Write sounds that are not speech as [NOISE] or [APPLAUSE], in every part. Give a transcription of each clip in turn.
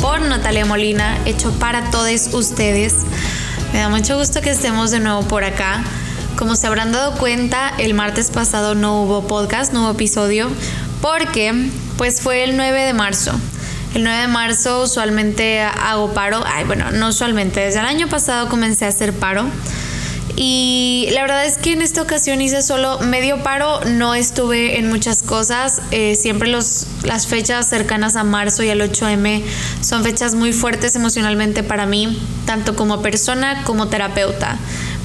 por Natalia Molina, hecho para todos ustedes. Me da mucho gusto que estemos de nuevo por acá. Como se habrán dado cuenta, el martes pasado no hubo podcast, no hubo episodio, porque pues fue el 9 de marzo. El 9 de marzo usualmente hago paro. Ay, bueno, no usualmente. Desde el año pasado comencé a hacer paro. Y la verdad es que en esta ocasión hice solo medio paro, no estuve en muchas cosas. Eh, siempre los, las fechas cercanas a marzo y al 8M son fechas muy fuertes emocionalmente para mí, tanto como persona como terapeuta,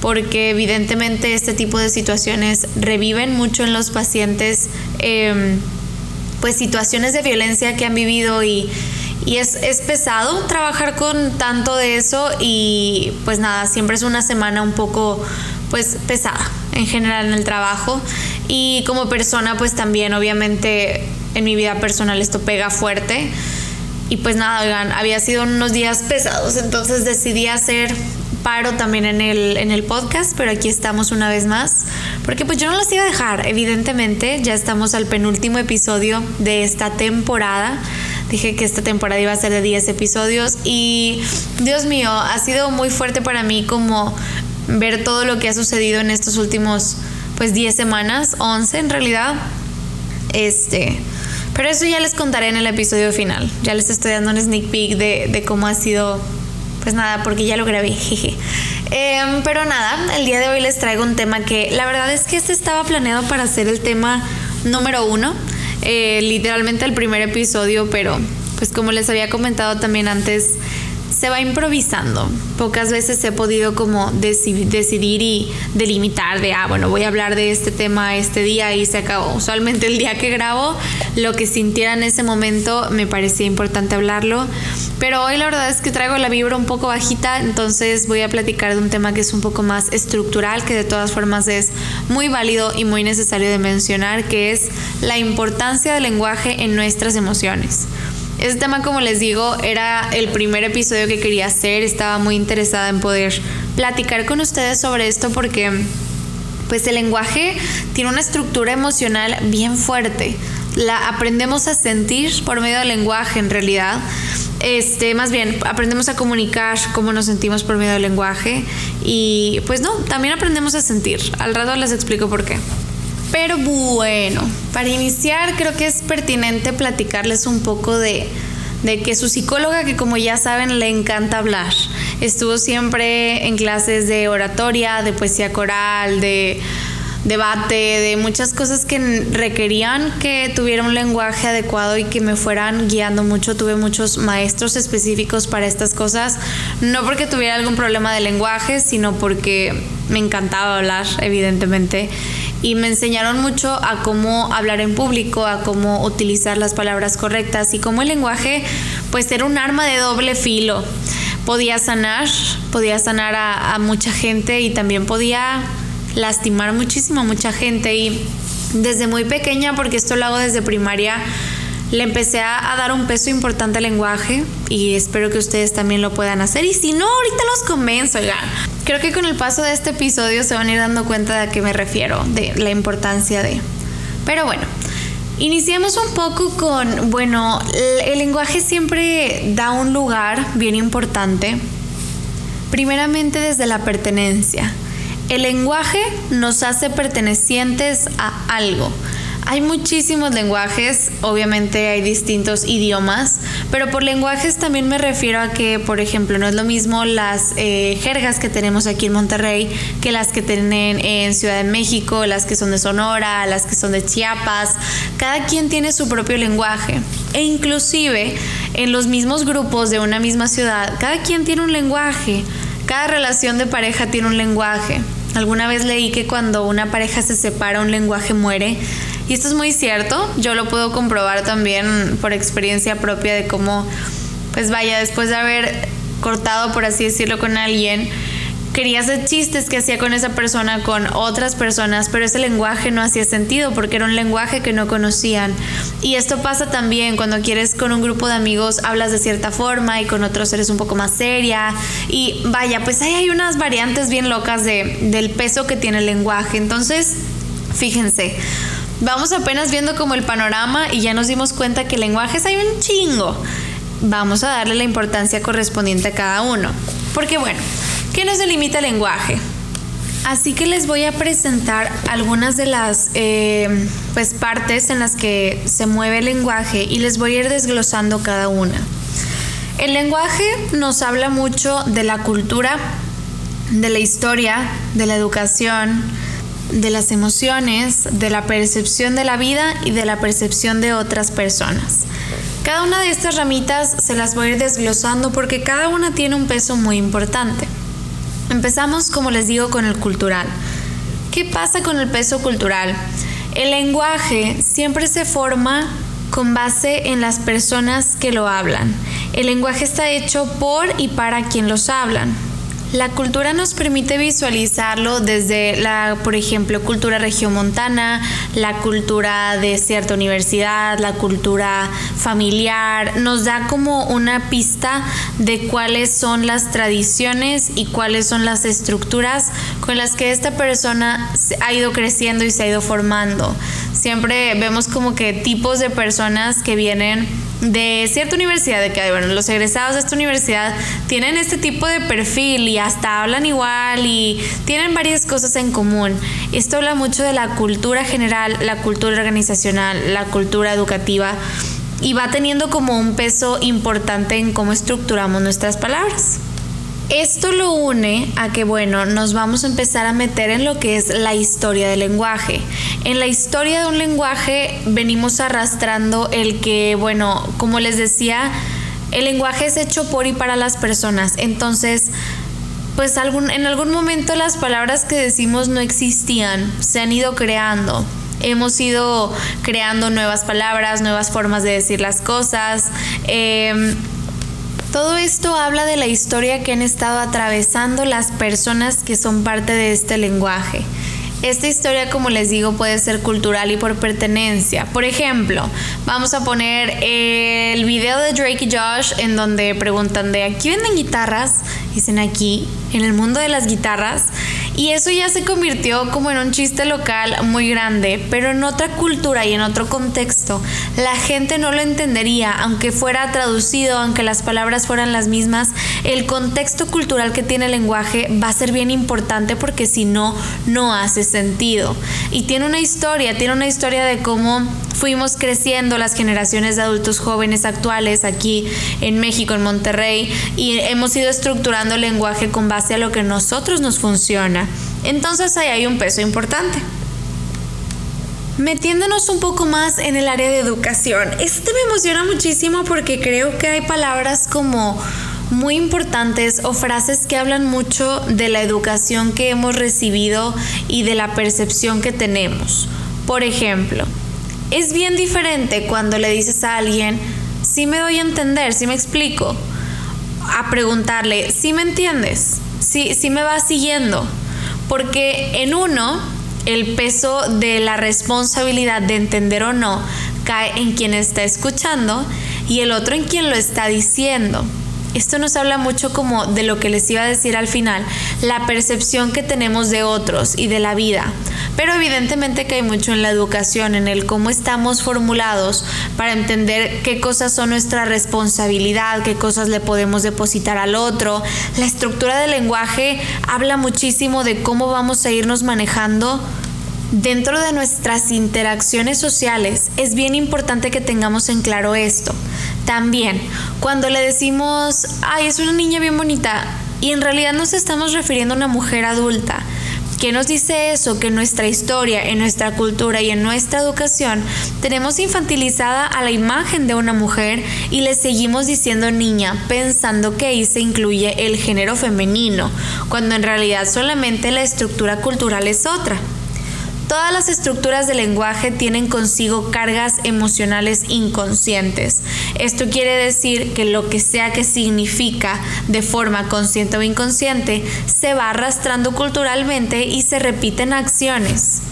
porque evidentemente este tipo de situaciones reviven mucho en los pacientes. Em, pues situaciones de violencia que han vivido y, y es, es, pesado trabajar con tanto de eso y pues nada, siempre es una semana un poco pues pesada en general en el trabajo y como persona pues también obviamente en mi vida personal esto pega fuerte y pues nada, oigan, había sido unos días pesados, entonces decidí hacer paro también en el, en el podcast, pero aquí estamos una vez más, porque pues yo no los iba a dejar, evidentemente, ya estamos al penúltimo episodio de esta temporada. Dije que esta temporada iba a ser de 10 episodios y Dios mío, ha sido muy fuerte para mí como ver todo lo que ha sucedido en estos últimos pues 10 semanas, 11 en realidad. Este, pero eso ya les contaré en el episodio final. Ya les estoy dando un sneak peek de, de cómo ha sido pues nada, porque ya lo grabé, [LAUGHS] jeje. Em, pero nada, el día de hoy les traigo un tema que la verdad es que este estaba planeado para ser el tema número uno. Eh, literalmente el primer episodio, pero pues como les había comentado también antes, se va improvisando. Pocas veces he podido como decidir y delimitar de, ah, bueno, voy a hablar de este tema este día y se acabó. Usualmente el día que grabo, lo que sintiera en ese momento me parecía importante hablarlo. Pero hoy la verdad es que traigo la vibra un poco bajita, entonces voy a platicar de un tema que es un poco más estructural, que de todas formas es muy válido y muy necesario de mencionar, que es la importancia del lenguaje en nuestras emociones. Este tema, como les digo, era el primer episodio que quería hacer, estaba muy interesada en poder platicar con ustedes sobre esto porque pues el lenguaje tiene una estructura emocional bien fuerte. La aprendemos a sentir por medio del lenguaje en realidad este, más bien, aprendemos a comunicar cómo nos sentimos por medio del lenguaje y pues no, también aprendemos a sentir. Al rato les explico por qué. Pero bueno, para iniciar creo que es pertinente platicarles un poco de, de que su psicóloga, que como ya saben le encanta hablar, estuvo siempre en clases de oratoria, de poesía coral, de debate, de muchas cosas que requerían que tuviera un lenguaje adecuado y que me fueran guiando mucho. Tuve muchos maestros específicos para estas cosas, no porque tuviera algún problema de lenguaje, sino porque me encantaba hablar, evidentemente. Y me enseñaron mucho a cómo hablar en público, a cómo utilizar las palabras correctas y cómo el lenguaje pues era un arma de doble filo. Podía sanar, podía sanar a, mucha gente y también podía lastimar muchísimo a mucha gente y desde muy pequeña, porque esto lo hago desde primaria, le empecé a, dar un peso importante al lenguaje y espero que ustedes también lo puedan hacer. Y si no, ahorita los convenzo, oigan. Creo que con el paso de este episodio se van a ir dando cuenta de a qué me refiero, de la importancia de... Pero bueno, iniciemos un poco con, bueno, el lenguaje siempre da un lugar bien importante, primeramente desde la pertenencia. El lenguaje nos hace pertenecientes a algo. Hay muchísimos lenguajes, obviamente hay distintos idiomas, pero por lenguajes también me refiero a que, por ejemplo, no es lo mismo las eh, jergas que tenemos aquí en Monterrey que las que tienen en Ciudad de México, las que son de Sonora, las que son de Chiapas. Cada quien tiene su propio lenguaje. E inclusive en los mismos grupos de una misma ciudad, cada quien tiene un lenguaje. Cada relación de pareja tiene un lenguaje. Alguna vez leí que cuando una pareja se separa un lenguaje muere. Y esto es muy cierto. Yo lo puedo comprobar también por experiencia propia de cómo, pues vaya, después de haber cortado, por así decirlo, con alguien, quería hacer chistes que hacía con esa persona, con otras personas, pero ese lenguaje no hacía sentido porque era un lenguaje que no conocían. Y esto pasa también cuando quieres con un grupo de amigos, hablas de cierta forma y con otros eres un poco más seria. Y vaya, pues ahí hay unas variantes bien locas de, del peso que tiene el lenguaje. Entonces, fíjense. Vamos apenas viendo como el panorama y ya nos dimos cuenta que lenguajes hay un chingo. Vamos a darle la importancia correspondiente a cada uno. Porque bueno, ¿qué nos delimita el lenguaje? Así que les voy a presentar algunas de las eh, pues, partes en las que se mueve el lenguaje y les voy a ir desglosando cada una. El lenguaje nos habla mucho de la cultura, de la historia, de la educación, de las emociones, de la percepción de la vida y de la percepción de otras personas. Cada una de estas ramitas se las voy a ir desglosando porque cada una tiene un peso muy importante. Empezamos, como les digo, con el cultural. ¿Qué pasa con el peso cultural? El lenguaje siempre se forma con base en las personas que lo hablan. El lenguaje está hecho por y para quien los hablan. La cultura nos permite visualizarlo desde la, por ejemplo, cultura regiomontana, la cultura de cierta universidad, la cultura familiar, nos da como una pista de cuáles son las tradiciones y cuáles son las estructuras con las que esta persona ha ido creciendo y se ha ido formando. Siempre vemos como que tipos de personas que vienen de cierta universidad, de que bueno, los egresados de esta universidad tienen este tipo de perfil y hasta hablan igual y tienen varias cosas en común. Esto habla mucho de la cultura general, la cultura organizacional, la cultura educativa y va teniendo como un peso importante en cómo estructuramos nuestras palabras. Esto lo une a que, bueno, nos vamos a empezar a meter en lo que es la historia del lenguaje. En la historia de un lenguaje venimos arrastrando el que, bueno, como les decía, el lenguaje es hecho por y para las personas. Entonces, pues algún, en algún momento las palabras que decimos no existían, se han ido creando. Hemos ido creando nuevas palabras, nuevas formas de decir las cosas. Em, todo esto habla de la historia que han estado atravesando las personas que son parte de este lenguaje. Esta historia, como les digo, puede ser cultural y por pertenencia. Por ejemplo, vamos a poner el video de Drake y Josh en donde preguntan de aquí venden guitarras. Dicen aquí, en el mundo de las guitarras. Y eso ya se convirtió como en un chiste local muy grande, pero en otra cultura y en otro contexto, la gente no lo entendería, aunque fuera traducido, aunque las palabras fueran las mismas, el contexto cultural que tiene el lenguaje va a ser bien importante porque si no, no hace sentido. Y tiene una historia, tiene una historia de cómo fuimos creciendo las generaciones de adultos jóvenes actuales aquí en México, en Monterrey, y hemos ido estructurando el lenguaje con base a lo que nosotros nos funciona. Entonces ahí hay un peso importante. Metiéndonos un poco más en el área de educación, este me emociona muchísimo porque creo que hay palabras como muy importantes o frases que hablan mucho de la educación que hemos recibido y de la percepción que tenemos. Por ejemplo, es bien diferente cuando le dices a alguien, si me doy a entender, si me explico, a preguntarle, si me entiendes, si me vas siguiendo. Porque en uno, el peso de la responsabilidad de entender o no cae en quien está escuchando y el otro en quien lo está diciendo. Esto nos habla mucho como de lo que les iba a decir al final, la percepción que tenemos de otros y de la vida. Pero evidentemente que hay mucho en la educación, en el cómo estamos formulados para entender qué cosas son nuestra responsabilidad, qué cosas le podemos depositar al otro. La estructura del lenguaje habla muchísimo de cómo vamos a irnos manejando Dentro de nuestras interacciones sociales es bien importante que tengamos en claro esto. También, cuando le decimos, ay, es una niña bien bonita, y en realidad nos estamos refiriendo a una mujer adulta, ¿Qué nos dice eso? Que en nuestra historia, en nuestra cultura y en nuestra educación tenemos infantilizada a la imagen de una mujer y le seguimos diciendo niña pensando que ahí se incluye el género femenino, cuando en realidad solamente la estructura cultural es otra. Todas las estructuras del lenguaje tienen consigo cargas emocionales inconscientes. Esto quiere decir que lo que sea que significa de forma consciente o inconsciente se va arrastrando culturalmente y se repiten acciones.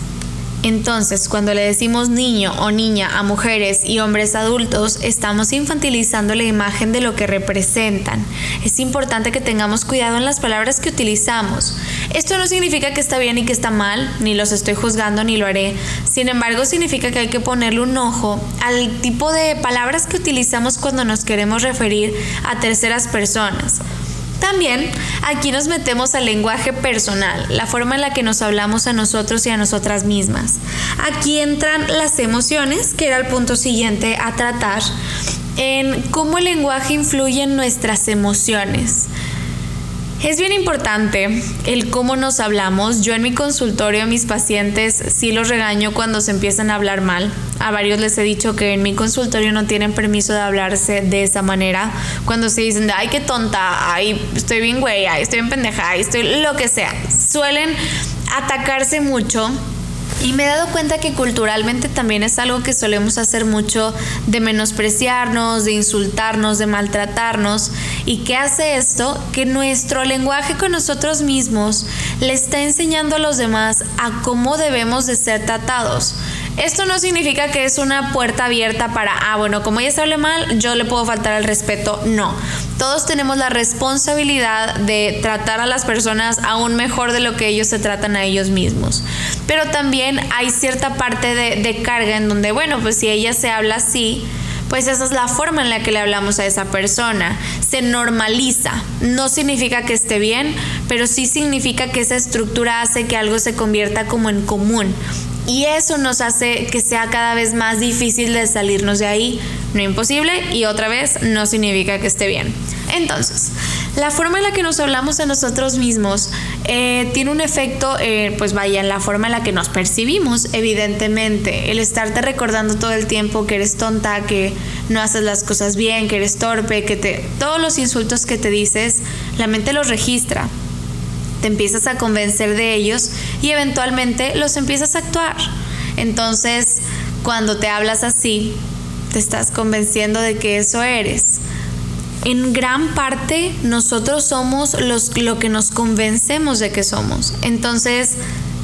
Entonces, cuando le decimos niño o niña a mujeres y hombres adultos, estamos infantilizando la imagen de lo que representan. Es importante que tengamos cuidado en las palabras que utilizamos. Esto no significa que está bien y que está mal, ni los estoy juzgando ni lo haré. Sin embargo, significa que hay que ponerle un ojo al tipo de palabras que utilizamos cuando nos queremos referir a terceras personas. También aquí nos metemos al lenguaje personal, la forma en la que nos hablamos a nosotros y a nosotras mismas. Aquí entran las emociones, que era el punto siguiente a tratar, en cómo el lenguaje influye en nuestras emociones. Es bien importante el cómo nos hablamos. Yo en mi consultorio a mis pacientes sí los regaño cuando se empiezan a hablar mal. A varios les he dicho que en mi consultorio no tienen permiso de hablarse de esa manera. Cuando se dicen, ay, qué tonta, ay, estoy bien güey, ay, estoy bien pendeja, ay, estoy lo que sea. Suelen atacarse mucho y me he dado cuenta que culturalmente también es algo que solemos hacer mucho de menospreciarnos, de insultarnos, de maltratarnos. ¿Y qué hace esto? Que nuestro lenguaje con nosotros mismos le está enseñando a los demás a cómo debemos de ser tratados. Esto no significa que es una puerta abierta para, ah, bueno, como ella se hable mal, yo le puedo faltar el respeto. No, todos tenemos la responsabilidad de tratar a las personas aún mejor de lo que ellos se tratan a ellos mismos. Pero también hay cierta parte de, carga en donde, bueno, pues si ella se habla así, pues esa es la forma en la que le hablamos a esa persona. Se normaliza. No significa que esté bien, pero sí significa que esa estructura hace que algo se convierta como en común. Y eso nos hace que sea cada vez más difícil de salirnos de ahí. No imposible y otra vez no significa que esté bien. Entonces, la forma en la que nos hablamos a nosotros mismos eh, tiene un efecto, eh, pues vaya, en la forma en la que nos percibimos, evidentemente. El estarte recordando todo el tiempo que eres tonta, que no haces las cosas bien, que eres torpe, que te... Todos los insultos que te dices, la mente los registra te empiezas a convencer de ellos y eventualmente los empiezas a actuar. Entonces, cuando te hablas así, te estás convenciendo de que eso eres. En gran parte nosotros somos los, lo que nos convencemos de que somos. Entonces,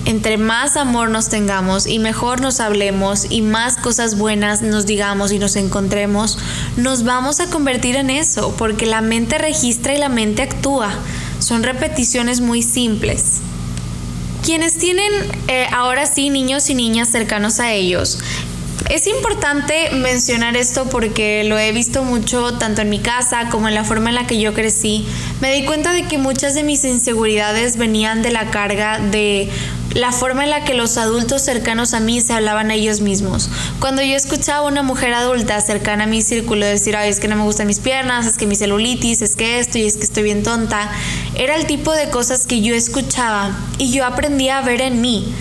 entre más amor nos tengamos y mejor nos hablemos y más cosas buenas nos digamos y nos encontremos, nos vamos a convertir en eso, porque la mente registra y la mente actúa. Son repeticiones muy simples. Quienes tienen eh, ahora sí niños y niñas cercanos a ellos, es importante mencionar esto porque lo he visto mucho tanto en mi casa como en la forma en la que yo crecí. Me di cuenta de que muchas de mis inseguridades venían de la carga de la forma en la que los adultos cercanos a mí se hablaban a ellos mismos. Cuando yo escuchaba a una mujer adulta cercana a mi círculo decir, ay, es que no me gustan mis piernas, es que mi celulitis, es que esto y es que estoy bien tonta, era el tipo de cosas que yo escuchaba y yo aprendí a ver en mí.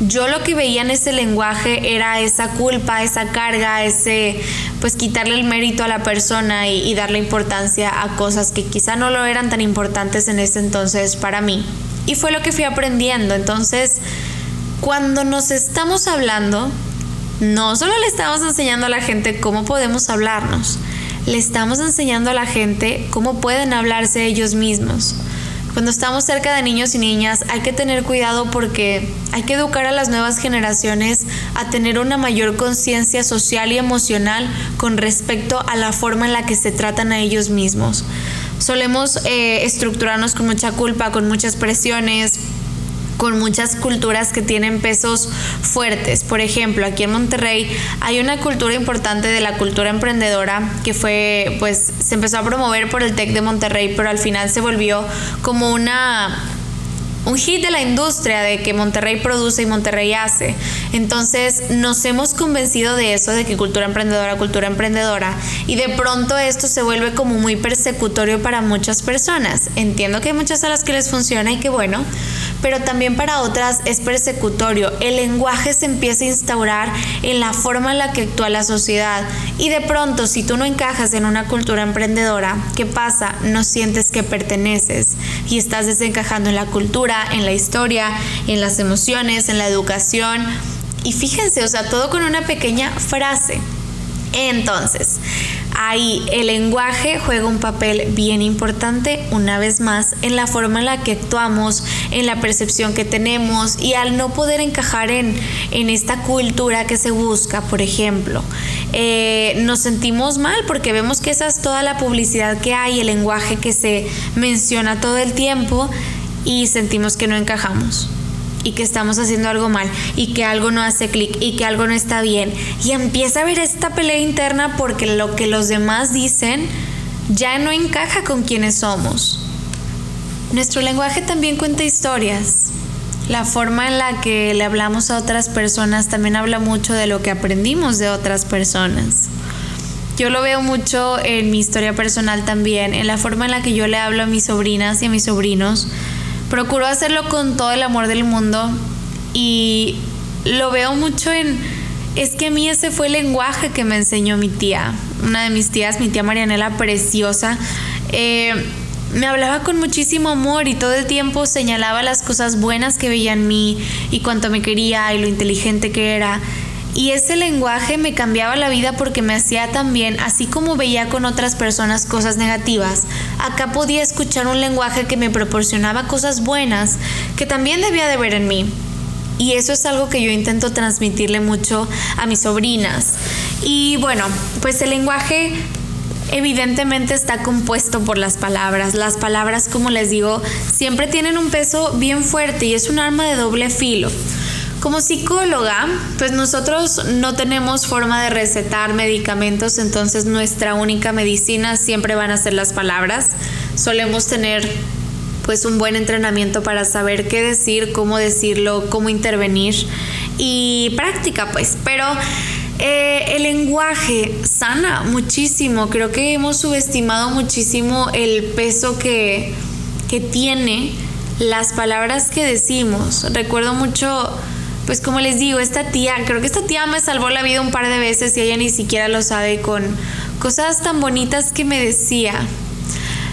Yo lo que veía en ese lenguaje era esa culpa, esa carga, ese pues quitarle el mérito a la persona y, y darle importancia a cosas que quizá no lo eran tan importantes en ese entonces para mí. Y fue lo que fui aprendiendo. Entonces, cuando nos estamos hablando, no solo le estamos enseñando a la gente cómo podemos hablarnos, le estamos enseñando a la gente cómo pueden hablarse ellos mismos. Cuando estamos cerca de niños y niñas hay que tener cuidado porque hay que educar a las nuevas generaciones a tener una mayor conciencia social y emocional con respecto a la forma en la que se tratan a ellos mismos. Solemos eh, estructurarnos con mucha culpa, con muchas presiones, con muchas culturas que tienen pesos fuertes. Por ejemplo, aquí en Monterrey hay una cultura importante de la cultura emprendedora que fue, pues, se empezó a promover por el TEC de Monterrey, pero al final se volvió como una un hit de la industria de que Monterrey produce y Monterrey hace. Entonces nos hemos convencido de eso, de que cultura emprendedora, cultura emprendedora, y de pronto esto se vuelve como muy persecutorio para muchas personas. Entiendo que hay muchas a las que les funciona y que bueno, pero también para otras es persecutorio. El lenguaje se empieza a instaurar en la forma en la que actúa la sociedad y de pronto si tú no encajas en una cultura emprendedora, ¿qué pasa? No sientes que perteneces y estás desencajando en la cultura, en la historia, en las emociones, en la educación. Y fíjense, o sea, todo con una pequeña frase. Entonces, ahí el lenguaje juega un papel bien importante una vez más en la forma en la que actuamos, en la percepción que tenemos y al no poder encajar en, en esta cultura que se busca, por ejemplo, eh, nos sentimos mal porque vemos que esa es toda la publicidad que hay, el lenguaje que se menciona todo el tiempo y sentimos que no encajamos y que estamos haciendo algo mal y que algo no hace clic y que algo no está bien. Y empieza a haber esta pelea interna porque lo que los demás dicen ya no encaja con quienes somos. Nuestro lenguaje también cuenta historias. La forma en la que le hablamos a otras personas también habla mucho de lo que aprendimos de otras personas. Yo lo veo mucho en mi historia personal también, en la forma en la que yo le hablo a mis sobrinas y a mis sobrinos Procuro hacerlo con todo el amor del mundo y lo veo mucho en... Es que a mí ese fue el lenguaje que me enseñó mi tía, una de mis tías, mi tía Marianela, preciosa. Eh, me hablaba con muchísimo amor y todo el tiempo señalaba las cosas buenas que veía en mí y cuánto me quería y lo inteligente que era. Y ese lenguaje me cambiaba la vida porque me hacía también, así como veía con otras personas cosas negativas, acá podía escuchar un lenguaje que me proporcionaba cosas buenas que también debía de ver en mí. Y eso es algo que yo intento transmitirle mucho a mis sobrinas. Y bueno, pues el lenguaje evidentemente está compuesto por las palabras. Las palabras, como les digo, siempre tienen un peso bien fuerte y es un arma de doble filo. Como psicóloga, pues nosotros no tenemos forma de recetar medicamentos, entonces nuestra única medicina siempre van a ser las palabras. Solemos tener pues un buen entrenamiento para saber qué decir, cómo decirlo, cómo intervenir y práctica pues, pero eh, el lenguaje sana muchísimo, creo que hemos subestimado muchísimo el peso que, que tiene las palabras que decimos. Recuerdo mucho pues como les digo, esta tía, creo que esta tía me salvó la vida un par de veces y ella ni siquiera lo sabe con cosas tan bonitas que me decía.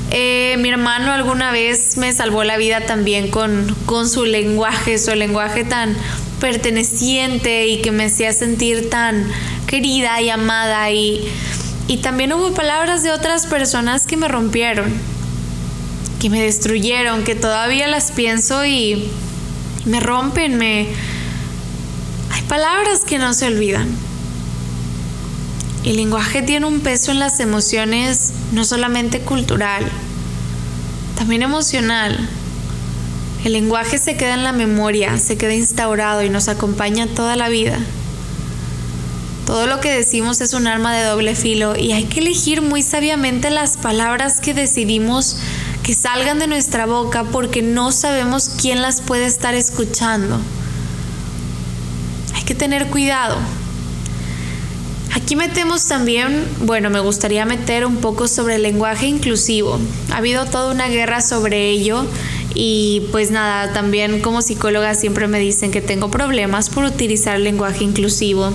Eh, mi hermano alguna vez me salvó la vida también con, con su lenguaje, su lenguaje tan perteneciente y que me hacía sentir tan querida y amada y, y también hubo palabras de otras personas que me rompieron, que me destruyeron, que todavía las pienso y me rompen, me, palabras que no se olvidan. El lenguaje tiene un peso en las emociones no solamente cultural, también emocional. El lenguaje se queda en la memoria, se queda instaurado y nos acompaña toda la vida. Todo lo que decimos es un arma de doble filo y hay que elegir muy sabiamente las palabras que decidimos que salgan de nuestra boca porque no sabemos quién las puede estar escuchando hay que tener cuidado. Aquí metemos también, bueno, me gustaría meter un poco sobre el lenguaje inclusivo. Ha habido toda una guerra sobre ello y pues nada, también como psicóloga siempre me dicen que tengo problemas por utilizar lenguaje inclusivo.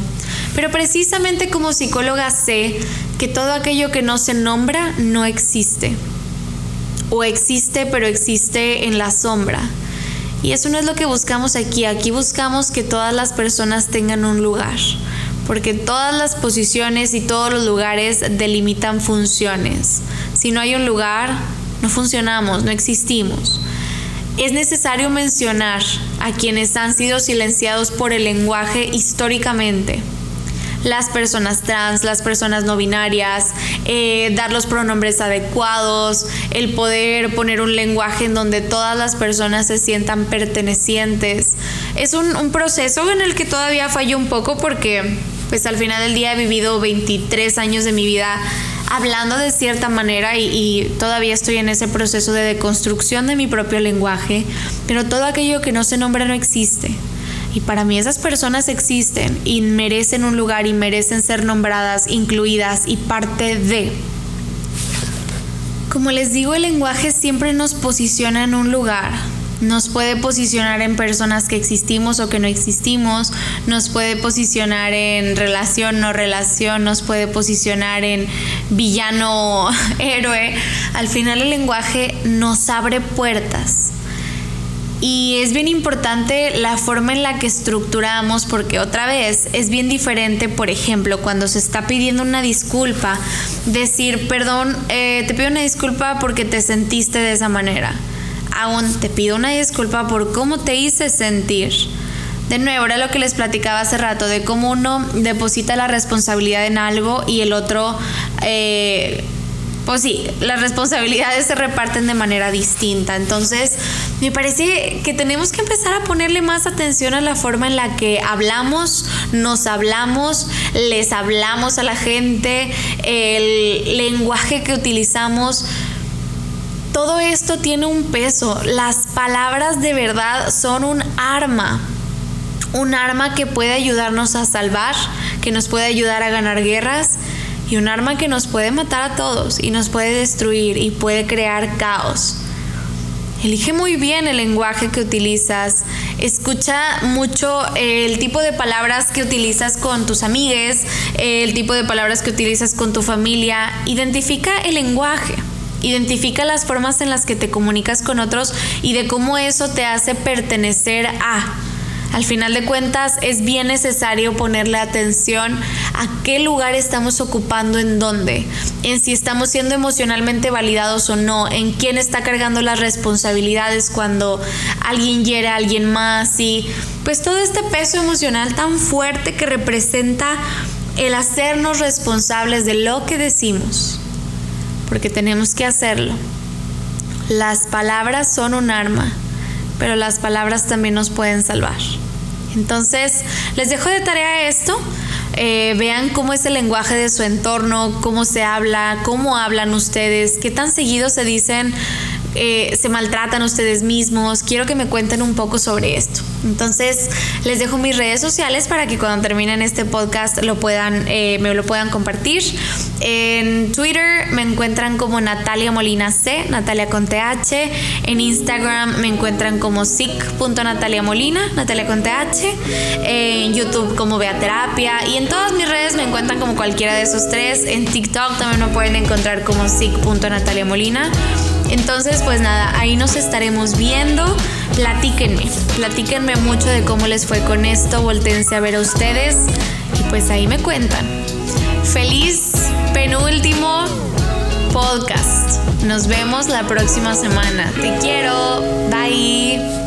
Pero precisamente como psicóloga sé que todo aquello que no se nombra no existe. O existe, pero existe en la sombra. Y eso no es lo que buscamos aquí. Aquí buscamos que todas las personas tengan un lugar. Porque todas las posiciones y todos los lugares delimitan funciones. Si no hay un lugar, no funcionamos, no existimos. Es necesario mencionar a quienes han sido silenciados por el lenguaje históricamente las personas trans, las personas no binarias, eh, dar los pronombres adecuados, el poder poner un lenguaje en donde todas las personas se sientan pertenecientes. Es un, proceso en el que todavía fallo un poco porque pues al final del día he vivido 23 años de mi vida hablando de cierta manera y, y, todavía estoy en ese proceso de deconstrucción de mi propio lenguaje, pero todo aquello que no se nombra no existe. Y para mí esas personas existen y merecen un lugar y merecen ser nombradas, incluidas y parte de. Como les digo, el lenguaje siempre nos posiciona en un lugar. nos puede posicionar en personas que existimos o que no existimos, nos puede posicionar en relación, no relación, nos puede posicionar en villano, [LAUGHS] héroe. Al final el lenguaje nos abre puertas. Y es bien importante la forma en la que estructuramos, porque otra vez es bien diferente, por ejemplo, cuando se está pidiendo una disculpa, decir, perdón, eh, te pido una disculpa porque te sentiste de esa manera aún te pido una disculpa por cómo te hice sentir. De nuevo, era lo que les platicaba hace rato, de cómo uno deposita la responsabilidad en algo y el otro, eh, pues sí, las responsabilidades se reparten de manera distinta. Entonces, me parece que tenemos que empezar a ponerle más atención a la forma en la que hablamos, nos hablamos, les hablamos a la gente, el lenguaje que utilizamos todo esto tiene un peso. Las palabras de verdad son un arma. Un arma que puede ayudarnos a salvar, que nos puede ayudar a ganar guerras y un arma que nos puede matar a todos y nos puede destruir y puede crear caos. Elige muy bien el lenguaje que utilizas. Escucha mucho el tipo de palabras que utilizas con tus amigues, el tipo de palabras que utilizas con tu familia. Identifica el lenguaje. Identifica las formas en las que te comunicas con otros y de cómo eso te hace pertenecer a. Al final de cuentas es bien necesario ponerle atención a qué lugar estamos ocupando en dónde, en si estamos siendo emocionalmente validados o no, en quién está cargando las responsabilidades cuando alguien hiere a alguien más y pues todo este peso emocional tan fuerte que representa el hacernos responsables de lo que decimos porque tenemos que hacerlo. Las palabras son un arma, pero las palabras también nos pueden salvar. Entonces, les dejo de tarea esto. Eh, vean cómo es el lenguaje de su entorno, cómo se habla, cómo hablan ustedes, qué tan seguido se dicen eh, se maltratan ustedes mismos. Quiero que me cuenten un poco sobre esto. Entonces, les dejo mis redes sociales para que cuando terminen este podcast lo puedan, eh, me lo puedan compartir. En Twitter me encuentran como Natalia Molina C, Natalia con TH. En Instagram me encuentran como sic.nataliamolina, Natalia con TH. En YouTube como Beaterapia. Y en todas mis redes me encuentran como cualquiera de esos tres. En TikTok también me pueden encontrar como sic.nataliamolina. Entonces, pues nada, ahí nos estaremos viendo. Platíquenme, platíquenme mucho de cómo les fue con esto, voltense a ver a ustedes y pues ahí me cuentan. Feliz penúltimo podcast. Nos vemos la próxima semana. Te quiero. Bye.